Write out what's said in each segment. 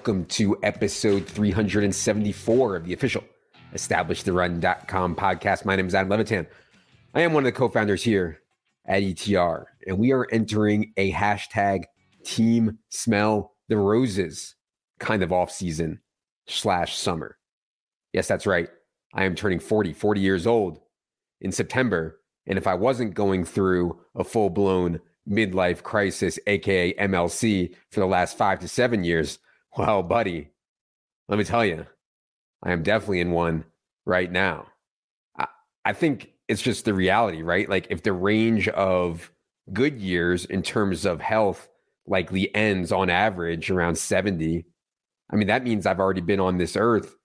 Welcome to episode 374 of the official EstablishTheRun.com podcast. My name is Adam Levitan. I am one of the co-founders here at ETR, and we are entering a hashtag Team Smell the Roses kind of off season slash summer. Yes, that's right. I am turning 40, 40 years old in September. And if I wasn't going through a full blown midlife crisis, aka MLC, for the last five to seven years, well, buddy, let me tell you, I am definitely in one right now. I, I think it's just the reality, right? Like if the range of good years in terms of health likely ends on average around 70, I mean, that means I've already been on this earth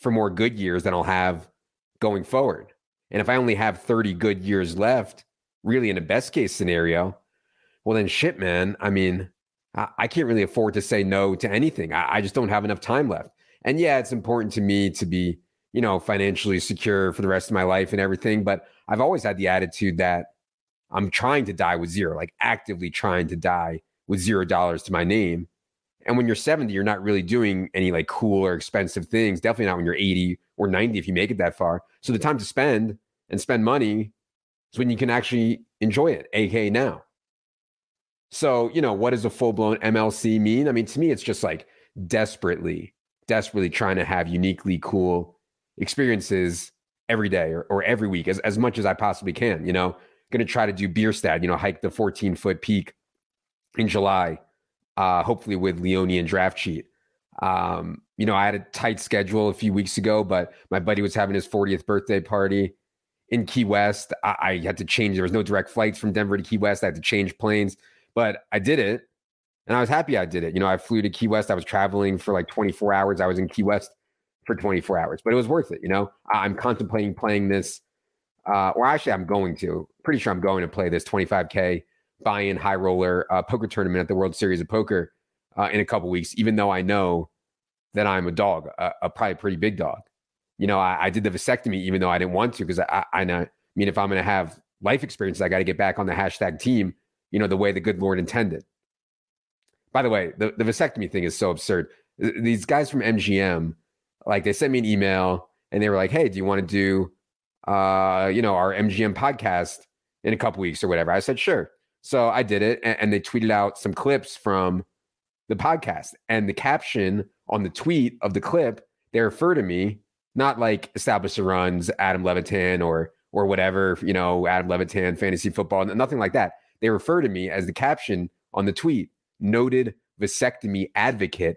for more good years than I'll have going forward. And if I only have 30 good years left, really in a best case scenario, well, then shit, man. I mean, I, can't really afford to say no to anything. I, I just don't have enough time left. And yeah, it's important to me to be, you know, financially secure for the rest of my life and everything. But I've always had the attitude that I'm trying to die with zero, like actively trying to die with zero dollars to my name. And when you're 70, you're not really doing any like cool or expensive things. Definitely not when you're 80 or 90 if you make it that far. So the time to spend and spend money is when you can actually enjoy it, aka now. So, you know, what does a full blown MLC mean? I mean, to me, it's just like desperately, desperately trying to have uniquely cool experiences every day or, or every week as, as much as I possibly can. You know, going to try to do Bierstadt, you know, hike the 14 foot peak in July, uh, hopefully with Leone and draft sheet. Um, you know, I had a tight schedule a few weeks ago, but my buddy was having his 40th birthday party in Key West. I, I, had to change. There was no direct flights from Denver to Key West. I had to change planes, but I did it, and I was happy I did it. You know, I flew to Key West. I was traveling for like 24 hours. I was in Key West for 24 hours, but it was worth it. You know, I'm contemplating playing this, uh, or actually, I'm going to. Pretty sure I'm going to play this 25k buy-in high roller uh, poker tournament at the World Series of Poker uh, in a couple weeks. Even though I know that I'm a dog, a, a probably pretty big dog you know, I, I did the vasectomy even though I didn't want to because I, I, I mean, if I'm going to have life experiences, I got to get back on the hashtag team, you know, the way the good Lord intended. By the way, the, the vasectomy thing is so absurd. These guys from MGM, like they sent me an email and they were like, hey, do you want to do, uh, you know, our MGM podcast in a couple weeks or whatever? I said, sure. So I did it and, and they tweeted out some clips from the podcast and the caption on the tweet of the clip, they refer to me not like establish the runs, Adam Levitan or or whatever, you know, Adam Levitan fantasy football, nothing like that. They refer to me as the caption on the tweet, noted vasectomy advocate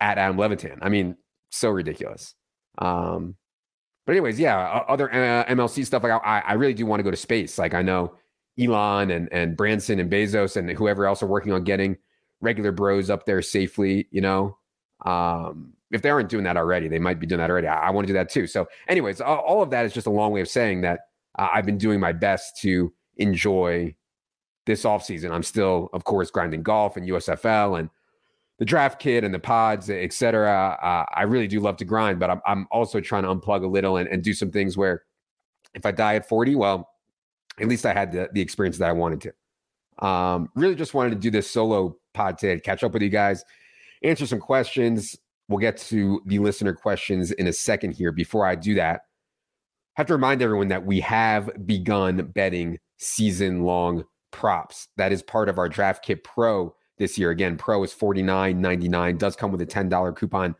at Adam Levitan. I mean, so ridiculous. Um, but anyways, yeah, other uh, MLC stuff. Like I, I really do want to go to space. Like I know Elon and and Branson and Bezos and whoever else are working on getting regular bros up there safely. You know, um, if they aren't doing that already, they might be doing that already. I, I want to do that too. So, anyways, all, all, of that is just a long way of saying that uh, I've been doing my best to enjoy this offseason. I'm still, of course, grinding golf and USFL and the draft kit and the pods, et cetera. Uh, I really do love to grind, but I'm, I'm also trying to unplug a little and, and, do some things where if I die at 40, well, at least I had the, the experience that I wanted to. Um, really just wanted to do this solo pod to catch up with you guys, answer some questions. We'll get to the listener questions in a second here. Before I do that, I have to remind everyone that we have begun betting season long props. That is part of our Draft Kit Pro this year. Again, Pro is $49.99, does come with a $10 coupon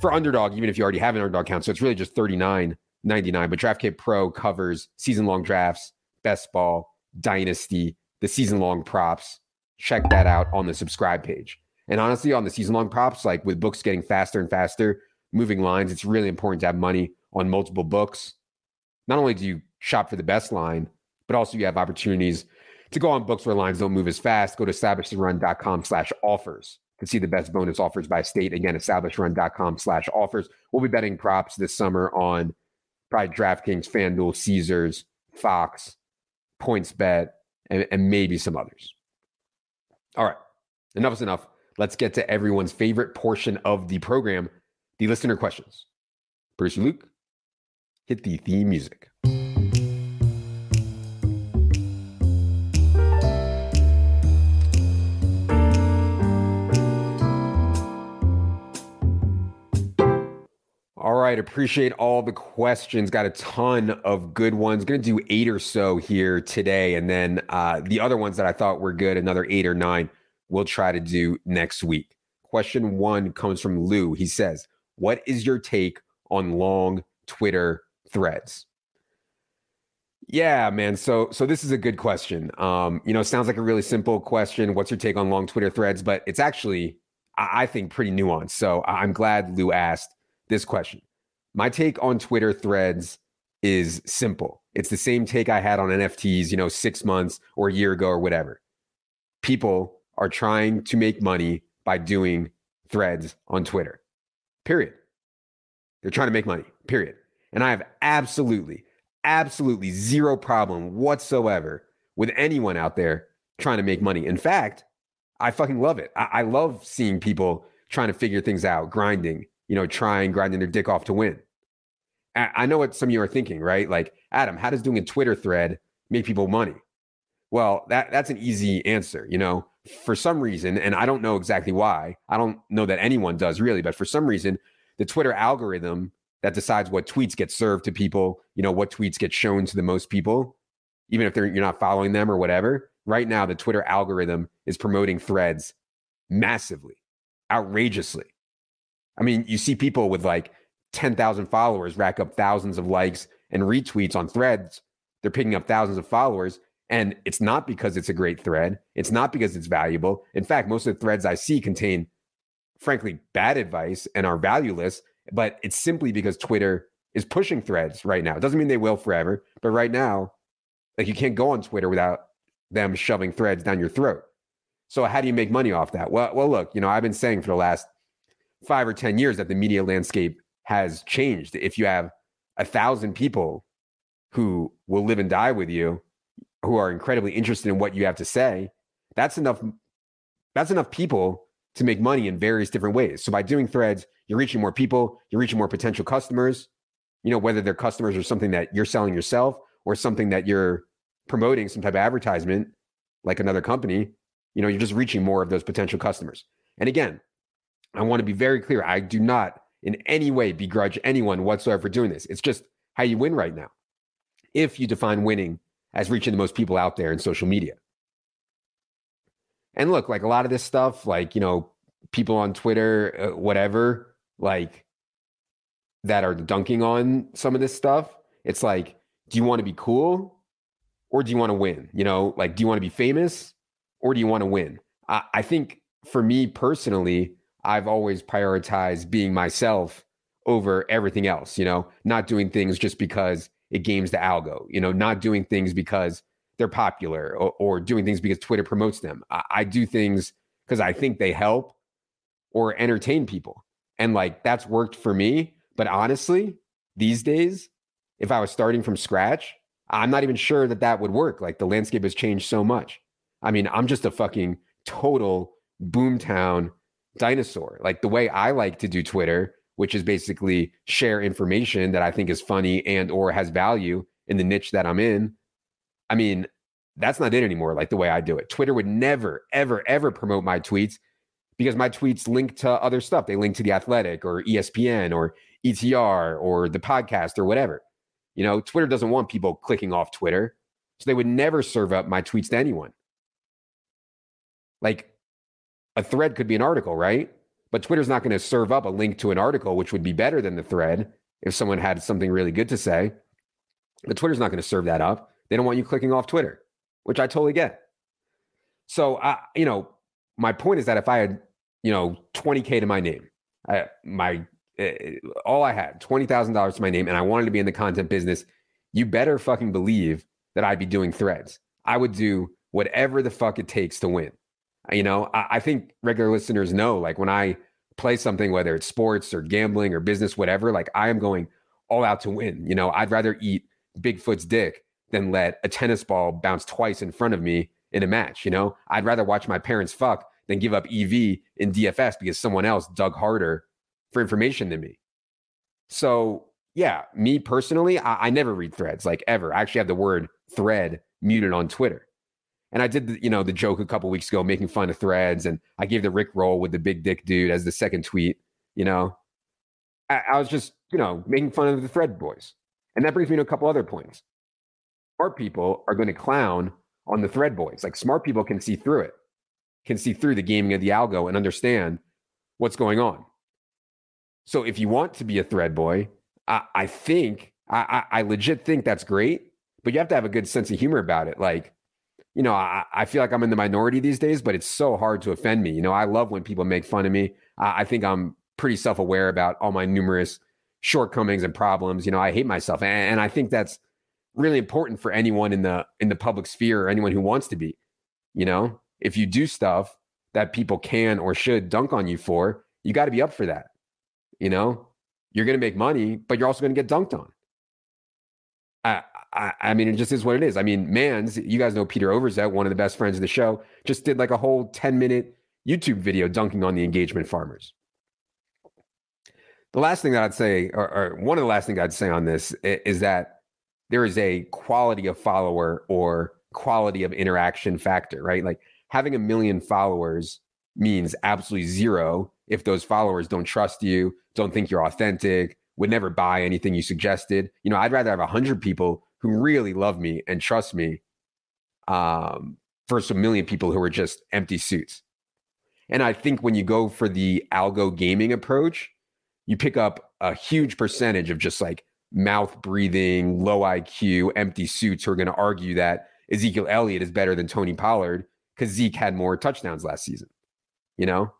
for underdog, even if you already have an underdog account. So it's really just $39.99. But Draft Kit Pro covers season long drafts, best ball, dynasty, the season long props. Check that out on the subscribe page. And honestly, on the season long props, like with books getting faster and faster, moving lines, it's really important to have money on multiple books. Not only do you shop for the best line, but also you have opportunities to go on books where lines don't move as fast. Go to establishtheRun.com slash offers to see the best bonus offers by state. Again, establishtheRun.com slash offers. We'll be betting props this summer on probably DraftKings, FanDuel, Caesars, Fox, PointsBet, and, and maybe some others. All right. Enough is enough let's get to everyone's favorite portion of the program the listener questions. Producer Luke, hit the theme music. Right. Appreciate all the questions. Got a ton of good ones. Going to do eight or so here today. And then uh, the other ones that I thought were good, another eight or nine, we'll try to do next week. Question one comes from Lou. He says, What is your take on long Twitter threads? Yeah, man. So so this is a good question. Um, you know, sounds like a really simple question. What's your take on long Twitter threads? But it's actually, I think, pretty nuanced. So I'm glad Lou asked this question. My take on Twitter threads is simple. It's the same take I had on NFTs, you know, six months or a year ago or whatever. People are trying to make money by doing threads on Twitter. Period. They're trying to make money. Period. And I have absolutely absolutely zero problem whatsoever with anyone out there trying to make money. In fact, I fucking love it. I, I love seeing people trying to figure things out, grinding, you know, trying, grinding their dick off to win. I, know what some of you are thinking, right? Like, Adam, how does doing a Twitter thread make people money? Well, that that's an easy answer, you know. For some reason, and I don't know exactly why. I don't know that anyone does really, but for some reason, the Twitter algorithm that decides what tweets get served to people, you know, what tweets get shown to the most people, even if they're you're not following them or whatever. Right now, the Twitter algorithm is promoting threads massively, outrageously. I mean, you see people with like 10,000 followers rack up thousands of likes and retweets on threads. They're picking up thousands of followers. And it's not because it's a great thread. It's not because it's valuable. In fact, most of the threads I see contain, frankly, bad advice and are valueless but it's simply because Twitter is pushing threads right now. It doesn't mean they will forever, but right now, like you can't go on Twitter without them shoving threads down your throat. So how do you make money off that? Well, well, look, you know, I've been saying for the last five or ten years that the media landscape has changed. If you have a thousand people who will live and die with you, who are incredibly interested in what you have to say, that's enough. That's enough people to make money in various different ways. So by doing threads, you're reaching more people, you're reaching more potential customers, you know, whether they're customers or something that you're selling yourself or something that you're promoting some type of advertisement like another company, you know, you're just reaching more of those potential customers. And again, I want to be very clear. I do not in any way begrudge anyone whatsoever doing this. It's just how you win right now. If you define winning as reaching the most people out there in social media. And look, like a lot of this stuff, like, you know, people on Twitter, uh, whatever, like that are dunking on some of this stuff. It's like, do you want to be cool or do you want to win? You know, like, do you want to be famous or do you want to win? I, I think for me personally, I've always prioritized being myself over everything else, you know, not doing things just because it games the algo, you know, not doing things because they're popular or, or doing things because Twitter promotes them. I, I do things because I think they help or entertain people. And like that's worked for me. But honestly, these days, if I was starting from scratch, I'm not even sure that that would work. Like the landscape has changed so much. I mean, I'm just a fucking total boomtown dinosaur. Like the way I like to do Twitter, which is basically share information that I think is funny and or has value in the niche that I'm in. I mean, that's not it anymore like the way I do it. Twitter would never ever ever promote my tweets because my tweets link to other stuff. They link to the Athletic or ESPN or ETR or the podcast or whatever. You know, Twitter doesn't want people clicking off Twitter. So they would never serve up my tweets to anyone. Like a thread could be an article, right? But Twitter's not going to serve up a link to an article, which would be better than the thread if someone had something really good to say. But Twitter's not going to serve that up. They don't want you clicking off Twitter, which I totally get. So, I, you know, my point is that if I had, you know, 20K to my name, I, my, uh, all I had, $20,000 to my name, and I wanted to be in the content business, you better fucking believe that I'd be doing threads. I would do whatever the fuck it takes to win. You know, I, I think regular listeners know, like when I play something, whether it's sports or gambling or business, whatever, like I am going all out to win. You know, I'd rather eat Bigfoot's dick than let a tennis ball bounce twice in front of me in a match. You know, I'd rather watch my parents fuck than give up EV in DFS because someone else dug harder for information than me. So, yeah, me personally, I, I never read threads like ever. I actually have the word thread muted on Twitter. And I did, the, you know, the joke a couple weeks ago, making fun of threads, and I gave the Rick roll with the big dick dude as the second tweet. You know, I, I was just, you know, making fun of the thread boys. And that brings me to a couple other points. Smart people are going to clown on the thread boys. Like smart people can see through it, can see through the gaming of the algo and understand what's going on. So if you want to be a thread boy, I, I think I, I, I legit think that's great, but you have to have a good sense of humor about it. Like, you know, I, I feel like I'm in the minority these days, but it's so hard to offend me. You know, I love when people make fun of me. I, I think I'm pretty self aware about all my numerous shortcomings and problems. You know, I hate myself, and, and I think that's really important for anyone in the in the public sphere or anyone who wants to be. You know, if you do stuff that people can or should dunk on you for, you got to be up for that. You know, you're going to make money, but you're also going to get dunked on. I, I, I mean, it just is what it is. I mean, Mans, you guys know Peter Overzet, one of the best friends of the show, just did like a whole 10 minute YouTube video dunking on the engagement farmers. The last thing that I'd say, or, or one of the last things I'd say on this is that there is a quality of follower or quality of interaction factor, right? Like having a million followers means absolutely zero if those followers don't trust you, don't think you're authentic, would never buy anything you suggested. You know, I'd rather have 100 people who really love me and trust me um, versus a million people who are just empty suits. And I think when you go for the algo gaming approach, you pick up a huge percentage of just like mouth breathing, low IQ, empty suits who are going to argue that Ezekiel Elliott is better than Tony Pollard because Zeke had more touchdowns last season. You know,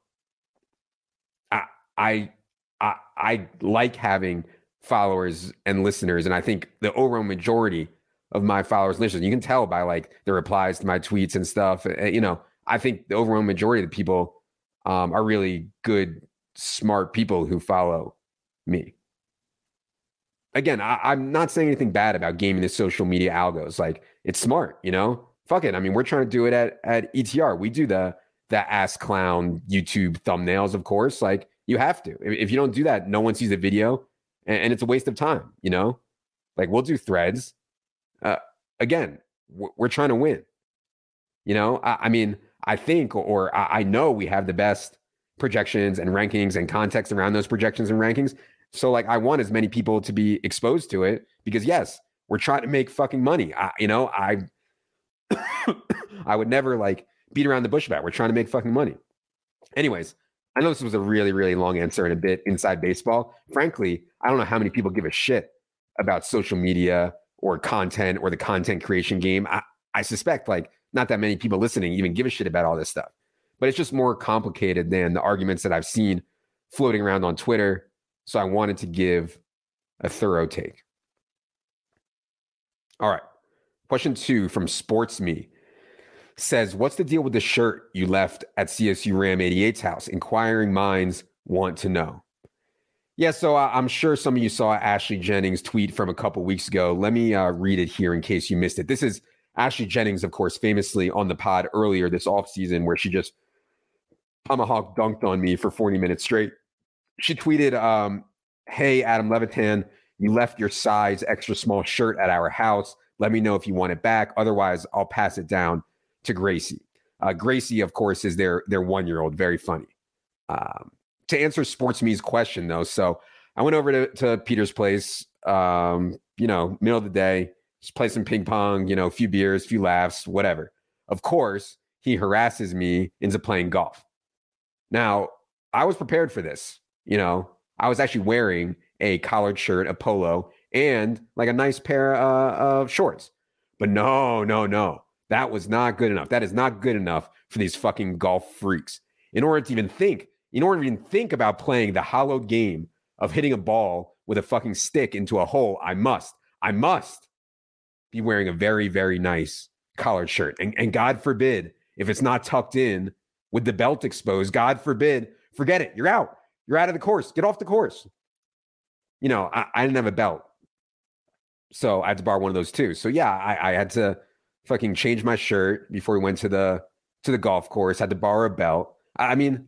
I, I I, I like having followers and listeners, and I think the overall majority of my followers listeners, you can tell by like the replies to my tweets and stuff. Eh, you know, I think the overall majority of the people um, are really good, smart people who follow me. Again, I, am not saying anything bad about gaming the social media algos. Like it's smart, you know. Fuck it. I mean, we're trying to do it at at ETR. We do the the ass clown YouTube thumbnails, of course. Like you have to. If you don't do that, no one sees the video, and, it's a waste of time. You know, like we'll do threads. Uh, again, we're trying to win. You know, I, I mean, I think or I, I know we have the best projections and rankings and context around those projections and rankings. So, like, I want as many people to be exposed to it because, yes, we're trying to make fucking money. I, you know, I, I would never like beat around the bush about. We're trying to make fucking money. Anyways, I know this was a really, really long answer and a bit inside baseball. Frankly, I don't know how many people give a shit about social media or content or the content creation game. I, I suspect like not that many people listening even give a shit about all this stuff. But it's just more complicated than the arguments that I've seen floating around on Twitter. So I wanted to give a thorough take. All right. Question two from Sports Me says, What's the deal with the shirt you left at CSU Ram 88's house? Inquiring minds want to know. Yeah, so uh, I'm sure some of you saw Ashley Jennings' tweet from a couple weeks ago. Let me uh, read it here in case you missed it. This is Ashley Jennings, of course, famously on the pod earlier this offseason, where she just tomahawk dunked on me for 40 minutes straight. She tweeted, um, Hey, Adam Levitan, you left your size extra small shirt at our house. Let me know if you want it back. Otherwise, I'll pass it down to Gracie. Uh, Gracie, of course, is their their one year old. Very funny. Um, to answer Sports Me's question, though, so I went over to, to Peter's place. Um, you know, middle of the day, just play some ping pong. You know, a few beers, a few laughs, whatever. Of course, he harasses me into playing golf. Now, I was prepared for this. You know, I was actually wearing a collared shirt, a polo, and like a nice pair uh, of shorts. But no, no, no. That was not good enough. That is not good enough for these fucking golf freaks. In order to even think, in order to even think about playing the hollow game of hitting a ball with a fucking stick into a hole, I must, I must be wearing a very, very nice collared shirt. And, and God forbid, if it's not tucked in with the belt exposed, God forbid, forget it. You're out. You're out of the course. Get off the course. You know, I, I didn't have a belt. So I had to borrow one of those too. So yeah, I, I had to fucking changed my shirt before we went to the to the golf course. Had to borrow a belt. I mean,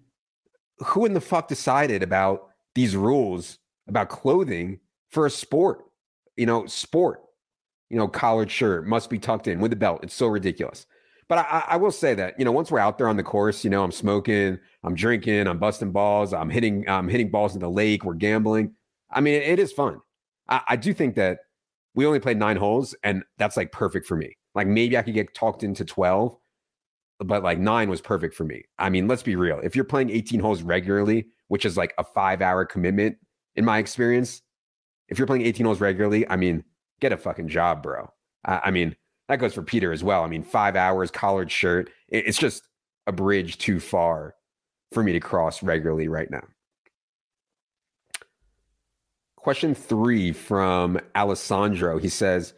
who in the fuck decided about these rules about clothing for a sport? You know, sport. You know, collared shirt must be tucked in with a belt. It's so ridiculous. But I, I will say that you know, once we're out there on the course, you know, I'm smoking, I'm drinking, I'm busting balls, I'm hitting, I'm hitting balls in the lake. We're gambling. I mean, it, it is fun. I, I do think that we only played nine holes, and that's like perfect for me. Like maybe I could get talked into 12, but like nine was perfect for me. I mean, let's be real. If you're playing 18 holes regularly, which is like a five hour commitment in my experience, if you're playing 18 holes regularly, I mean, get a fucking job, bro. I, I mean, that goes for Peter as well. I mean, five hours, collared shirt. It, it's just a bridge too far for me to cross regularly right now. Question three from Alessandro. He says,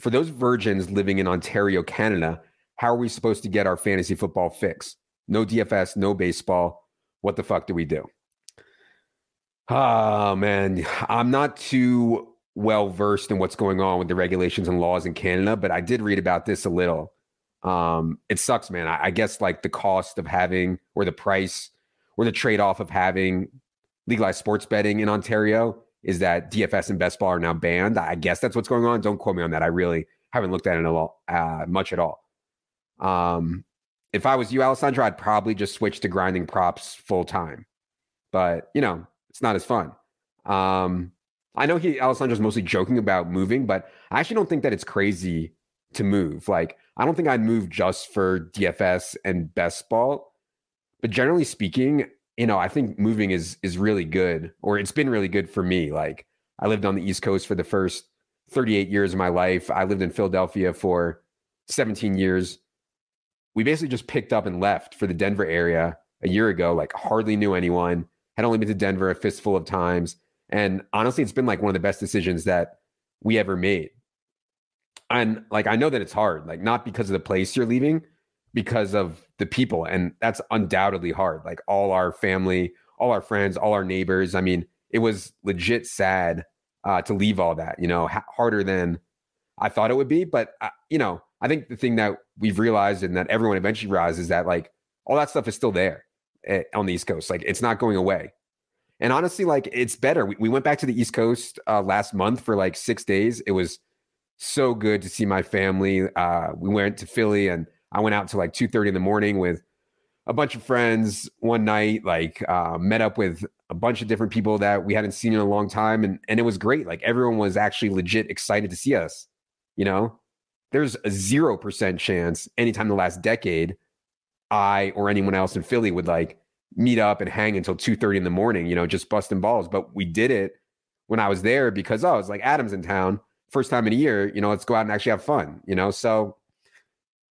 For those virgins living in Ontario, Canada, how are we supposed to get our fantasy football fix? No DFS, no baseball. What the fuck do we do? Oh, man. I'm not too well versed in what's going on with the regulations and laws in Canada, but I did read about this a little. Um, it sucks, man. I, I guess like the cost of having or the price or the trade off of having legalized sports betting in Ontario is that DFS and best ball are now banned. I guess that's what's going on. Don't quote me on that. I really haven't looked at it a lot, uh, much at all. Um, if I was you, Alessandro, I'd probably just switch to grinding props full time. But you know, it's not as fun. Um, I know he Alessandro's mostly joking about moving, but I actually don't think that it's crazy to move. Like, I don't think I'd move just for DFS and best ball. But generally speaking, you know, I think moving is is really good, or it's been really good for me. Like, I lived on the East Coast for the first 38 years of my life. I lived in Philadelphia for 17 years. We basically just picked up and left for the Denver area a year ago, like hardly knew anyone, had only been to Denver a fistful of times and honestly, it's been like one of the best decisions that we ever made. And like, I know that it's hard, like, not because of the place you're leaving, because of the people. And that's undoubtedly hard. Like, all our family, all our friends, all our neighbors. I mean, it was legit sad uh, to leave all that, you know, ha- harder than I thought it would be. But, uh, you know, I think the thing that we've realized and that everyone eventually realizes is that like all that stuff is still there eh, on the East Coast. Like, it's not going away. And honestly, like it's better. We, we went back to the East Coast uh, last month for like six days. It was so good to see my family. Uh, we went to Philly and I went out to like 2.30 in the morning with a bunch of friends one night, like uh, met up with a bunch of different people that we hadn't seen in a long time. And, and it was great. Like everyone was actually legit excited to see us. You know, there's a 0% chance anytime in the last decade, I or anyone else in Philly would like meet up and hang until 2.30 in the morning, you know, just busting balls. But we did it when I was there because, oh, it's like Adam's in town, first time in a year, you know, let's go out and actually have fun, you know? So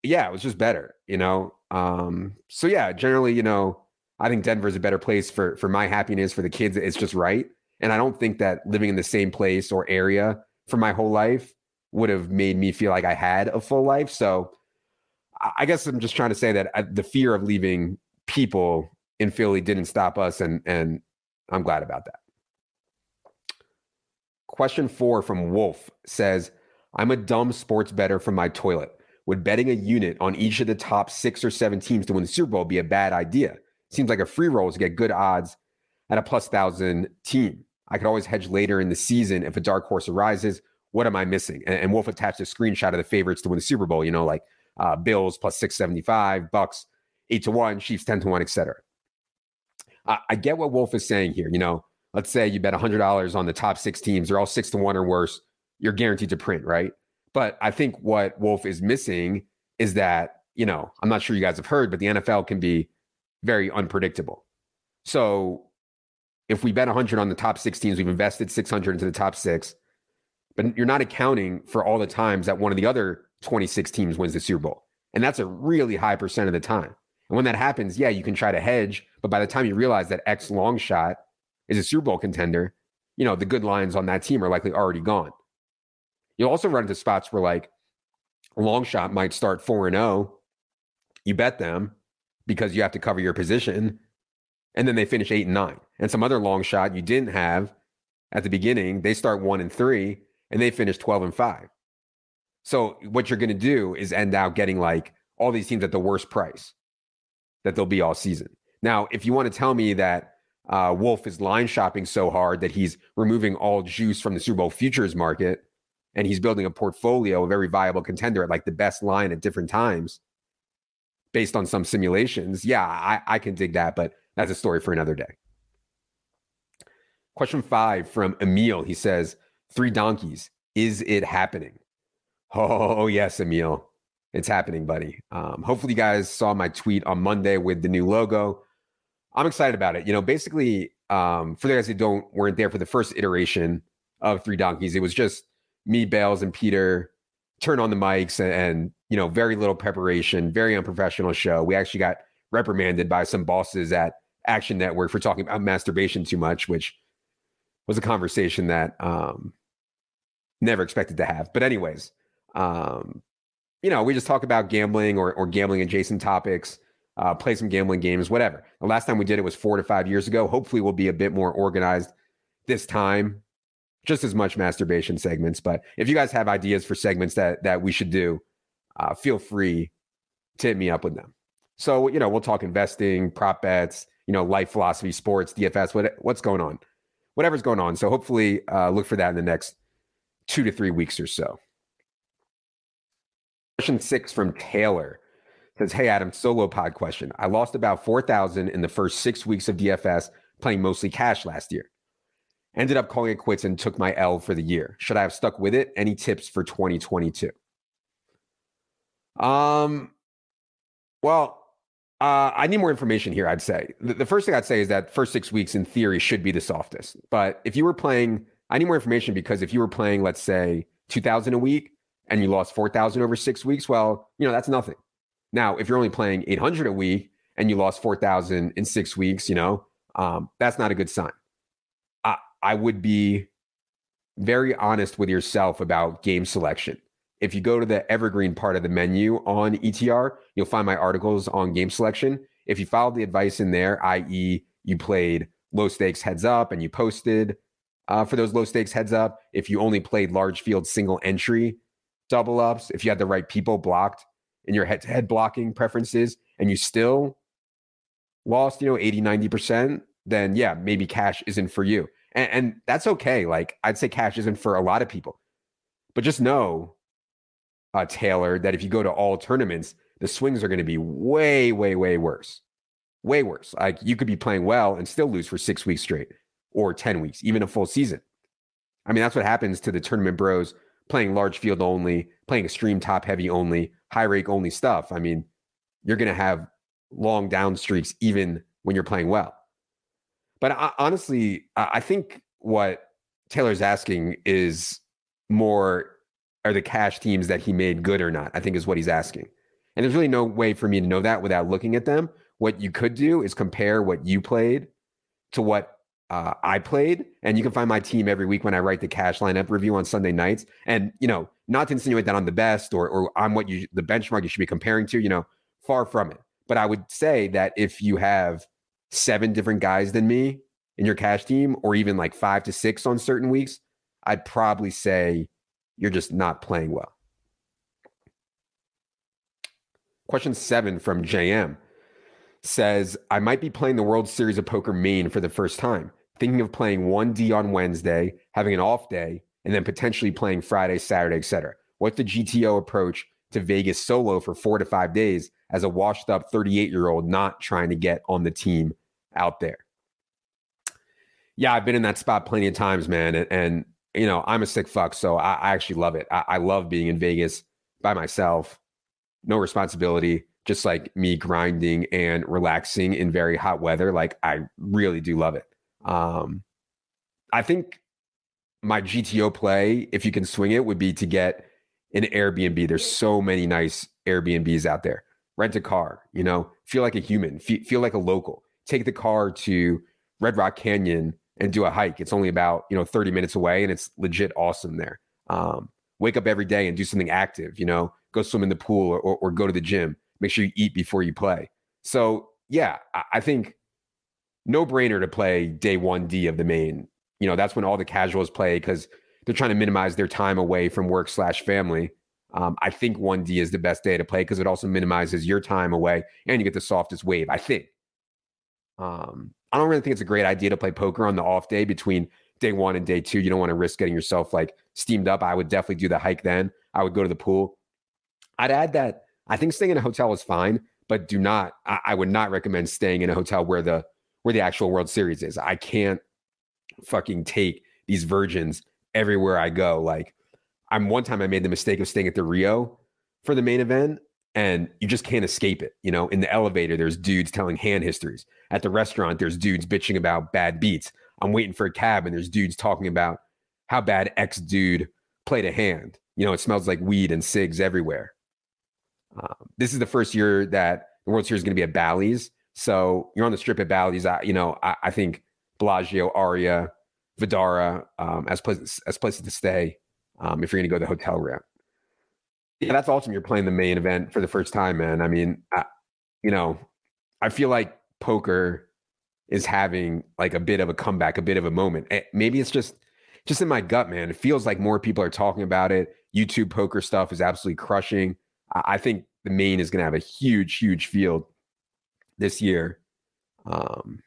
yeah, it was just bettor, you know? Um, so yeah, generally, you know, I think Denver is a better place for, for my happiness, for the kids. It's just right. And I don't think that living in the same place or area for my whole life would have made me feel like I had a full life. So I guess I'm just trying to say that uh, the fear of leaving people in Philly didn't stop us, and and I'm glad about that. Question four from Wolf says, "I'm a dumb sports better from my toilet. Would betting a unit on each of the top six or seven teams to win the Super Bowl be a bad idea? Seems like a free roll to get good odds at a plus thousand team. I could always hedge later in the season if a dark horse arises. What am I missing?" And, and Wolf attached a screenshot of the favorites to win the Super Bowl. You know, like uh, Bills plus six seventy five, Bucks eight to one, Chiefs ten to one, etc. I, I get what Wolf is saying here. You know, let's say you bet $100 on the top six teams, they're all six to one or worse. You're guaranteed to print, right? But I think what Wolf is missing is that, you know, I'm not sure you guys have heard, but the NFL can be very unpredictable. So if we bet 100 on the top six teams, we've invested 600 into the top six, but you're not accounting for all the times that one of the other 26 teams wins the Super Bowl. And that's a really high percent of the time. And when that happens, yeah, you can try to hedge, but by the time you realize that X long shot is a Super Bowl contender, you know, the good lines on that team are likely already gone. You'll also run into spots where like a long shot might start 4 and 0. You bet them because you have to cover your position and then they finish 8 and 9. And some other long shot you didn't have at the beginning, they start 1 and 3 and they finish 12 and 5. So what you're going to do is end out getting like all these teams at the worst price that they'll be all season. Now, if you want to tell me that uh, Wolf is line shopping so hard that he's removing all juice from the Super Bowl futures market and he's building a portfolio, of every viable contender at like the best line at different times based on some simulations, yeah, I, I can dig that, but that's a story for another day. Question five from Emil. He says, Three donkeys. Is it happening? Oh, yes, Emil. It's happening, buddy. Um, hopefully, you guys saw my tweet on Monday with the new logo. I'm excited about it. You know, basically, um, for guys who don't weren't there for the first iteration of Three Donkeys, it was just me, Bales, and Peter turn on the mics and, and you know, very little preparation, very unprofessional show. We actually got reprimanded by some bosses at Action Network for talking about masturbation too much, which was a conversation that um, never expected to have. But anyways, um, you know, we just talk about gambling or, or gambling adjacent topics, uh, play some gambling games, whatever. The last time we did it was four to five years ago. Hopefully, we'll be a bit more organized this time. Just as much masturbation segments, but if you guys have ideas for segments that that we should do, uh, feel free to hit me up with them. So you know, we'll talk investing, prop bets, you know, life philosophy, sports, DFS, what what's going on, whatever's going on. So hopefully, uh, look for that in the next two to three weeks or so. Question six from Taylor says, Hey, Adam, solo pod question. I lost about 4,000 in the first six weeks of DFS playing mostly cash last year. Ended up calling it quits and took my L for the year. Should I have stuck with it? Any tips for 2022? Um, well, uh, I need more information here, I'd say. The, the first thing I'd say is that first six weeks in theory should be the softest. But if you were playing I need more information because if you were playing, let's say, 2000 a week and you lost 4000 over six weeks, well, you know, that's nothing. Now, if you're only playing 800 a week and you lost 4000 in six weeks, you know, um, that's not a good sign. I, would be very honest with yourself about game selection. If you go to the evergreen part of the menu on ETR, you'll find my articles on game selection. If you followed the advice in there, i.e., you played low stakes heads up and you posted uh, for those low stakes heads up. If you only played large field single entry double ups, if you had the right people blocked in your head to head blocking preferences and you still lost, you know, 80, 90%, then yeah, maybe cash isn't for you. And, and that's okay. Like I'd say cash isn't for a lot of people. But just know, uh, Taylor, that if you go to all tournaments, the swings are going to be way, way, way worse. Way worse. Like you could be playing well and still lose for six weeks straight or 10 weeks, even a full season. I mean, that's what happens to the tournament bros playing large field only, playing extreme top heavy only, high rake only stuff. I mean, you're going to have long down streaks even when you're playing well. But I, honestly, I think what Taylor's asking is more are the cash teams that he made good or not? I think is what he's asking. And there's really no way for me to know that without looking at them. What you could do is compare what you played to what uh, I played, and you can find my team every week when I write the cash lineup review on Sunday nights. And you know, not to insinuate that I'm the best or or I'm what you the benchmark you should be comparing to. You know, far from it. But I would say that if you have seven different guys than me in your cash team, or even like five to six on certain weeks, I'd probably say you're just not playing well. Question seven from JM says, I might be playing the World Series of Poker main for the first time, thinking of playing 1D on Wednesday, having an off day, and then potentially playing Friday, Saturday, etc. What's the GTO approach to Vegas solo for four to five days as a washed up 38 year old not trying to get on the team out there? Yeah, I've been in that spot plenty of times, man. And, and you know, I'm a sick fuck. So I, I actually love it. I, I love being in Vegas by myself, no responsibility just like me grinding and relaxing in very hot weather. Like I really do love it. Um, I think my GTO play, if you can swing it, would be to get an Airbnb. There's so many nice Airbnbs out there. Rent a car, you know, feel like a human, feel, feel like a local. Take the car to Red Rock Canyon and do a hike. It's only about, you know, 30 minutes away and it's legit awesome there. Um, wake up every day and do something active, you know, go swim in the pool or, or, or go to the gym make sure you eat before you play. So yeah, I think no brainer to play day one D of the main. You know, that's when all the casuals play because they're trying to minimize their time away from work slash family. Um, I think 1D is the best day to play because it also minimizes your time away and you get the softest wave, I think. Um, I don't really think it's a great idea to play poker on the off day between day one and day two. You don't want to risk getting yourself like steamed up. I would definitely do the hike then. I would go to the pool. I'd add that I think staying in a hotel is fine, but do not. I, I would not recommend staying in a hotel where the where the actual World Series is. I can't fucking take these virgins everywhere I go. Like, I'm one time I made the mistake of staying at the Rio for the main event, and you just can't escape it. You know, in the elevator, there's dudes telling hand histories. At the restaurant, there's dudes bitching about bad beats. I'm waiting for a cab, and there's dudes talking about how bad X dude played a hand. You know, it smells like weed and cigs everywhere. Um, this is the first year that the World Series is going to be at Bally's. So you're on the strip at Bally's. I, you know, I, I think Bellagio, Aria, Vdara um, as places as places to stay um, if you're going to go the hotel route. Yeah, that's awesome. You're playing the main event for the first time, man. I mean, I, you know, I feel like poker is having like a bit of a comeback, a bit of a moment. Eh, maybe it's just just in my gut, man. It feels like more people are talking about it. YouTube poker stuff is absolutely crushing. I think the main is going to have a huge, huge field this year. Um,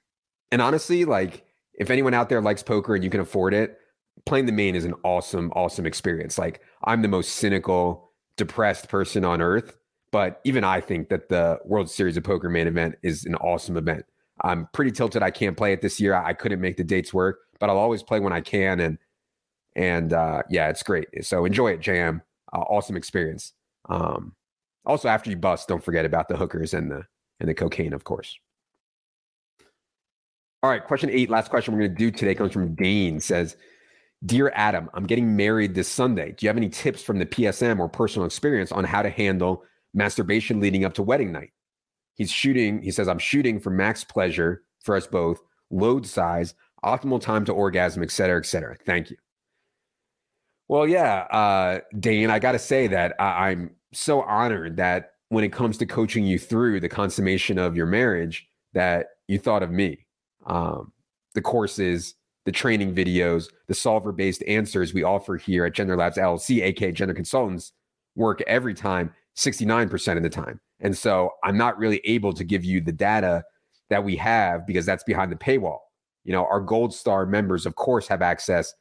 and honestly, like if anyone out there likes poker and you can afford it, playing the main is an awesome, awesome experience. Like I'm the most cynical, depressed person on earth, but even I think that the World Series of Poker main event is an awesome event. I'm pretty tilted. I can't play it this year. I couldn't make the dates work, but I'll always play when I can. And and uh, yeah, it's great. So enjoy it, Jam. Uh, awesome experience. Um, also, after you bust, don't forget about the hookers and the and the cocaine, of course. All right, question eight. Last question we're going to do today comes from Dane. Says, "Dear Adam, I'm getting married this Sunday. Do you have any tips from the PSM or personal experience on how to handle masturbation leading up to wedding night?" He's shooting. He says, "I'm shooting for max pleasure for us both, load size, optimal time to orgasm, et cetera, et cetera. Thank you." Well, yeah, uh, Dane, I got to say that I- I'm so honored that when it comes to coaching you through the consummation of your marriage, that you thought of me. Um, the courses, the training videos, the solver based answers we offer here at Gender Labs LLC, aka Gender Consultants, work every time, 69% of the time. And so I'm not really able to give you the data that we have because that's behind the paywall. You know, our Gold Star members, of course, have access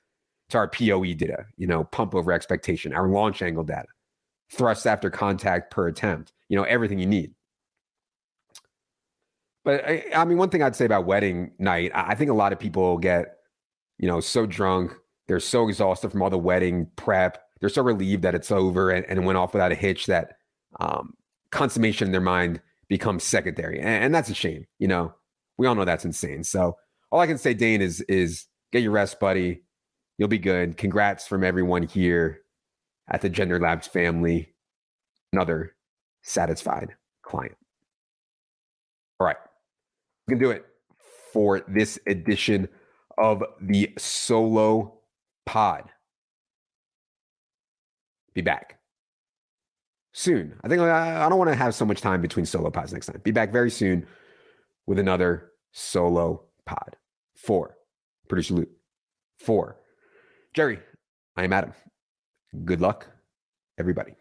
to our POE data, you know, pump over expectation, our launch angle data, thrust after contact per attempt, you know, everything you need. But I, I, mean, one thing I'd say about wedding night, I think a lot of people get, you know, so drunk. They're so exhausted from all the wedding prep. They're so relieved that it's over and, and went off without a hitch that um, consummation in their mind becomes secondary. And, and that's a shame. You know, we all know that's insane. So all I can say, Dane, is is get your rest, buddy. You'll be good. Congrats from everyone here at the Gender Labs family. Another satisfied client. All right. We can do it for this edition of the solo pod. Be back soon. I think uh, I, don't want to have so much time between solo pods next time. Be back very soon with another solo pod. Four, producer Luke. Four, Jerry. I am Adam. Good luck, everybody.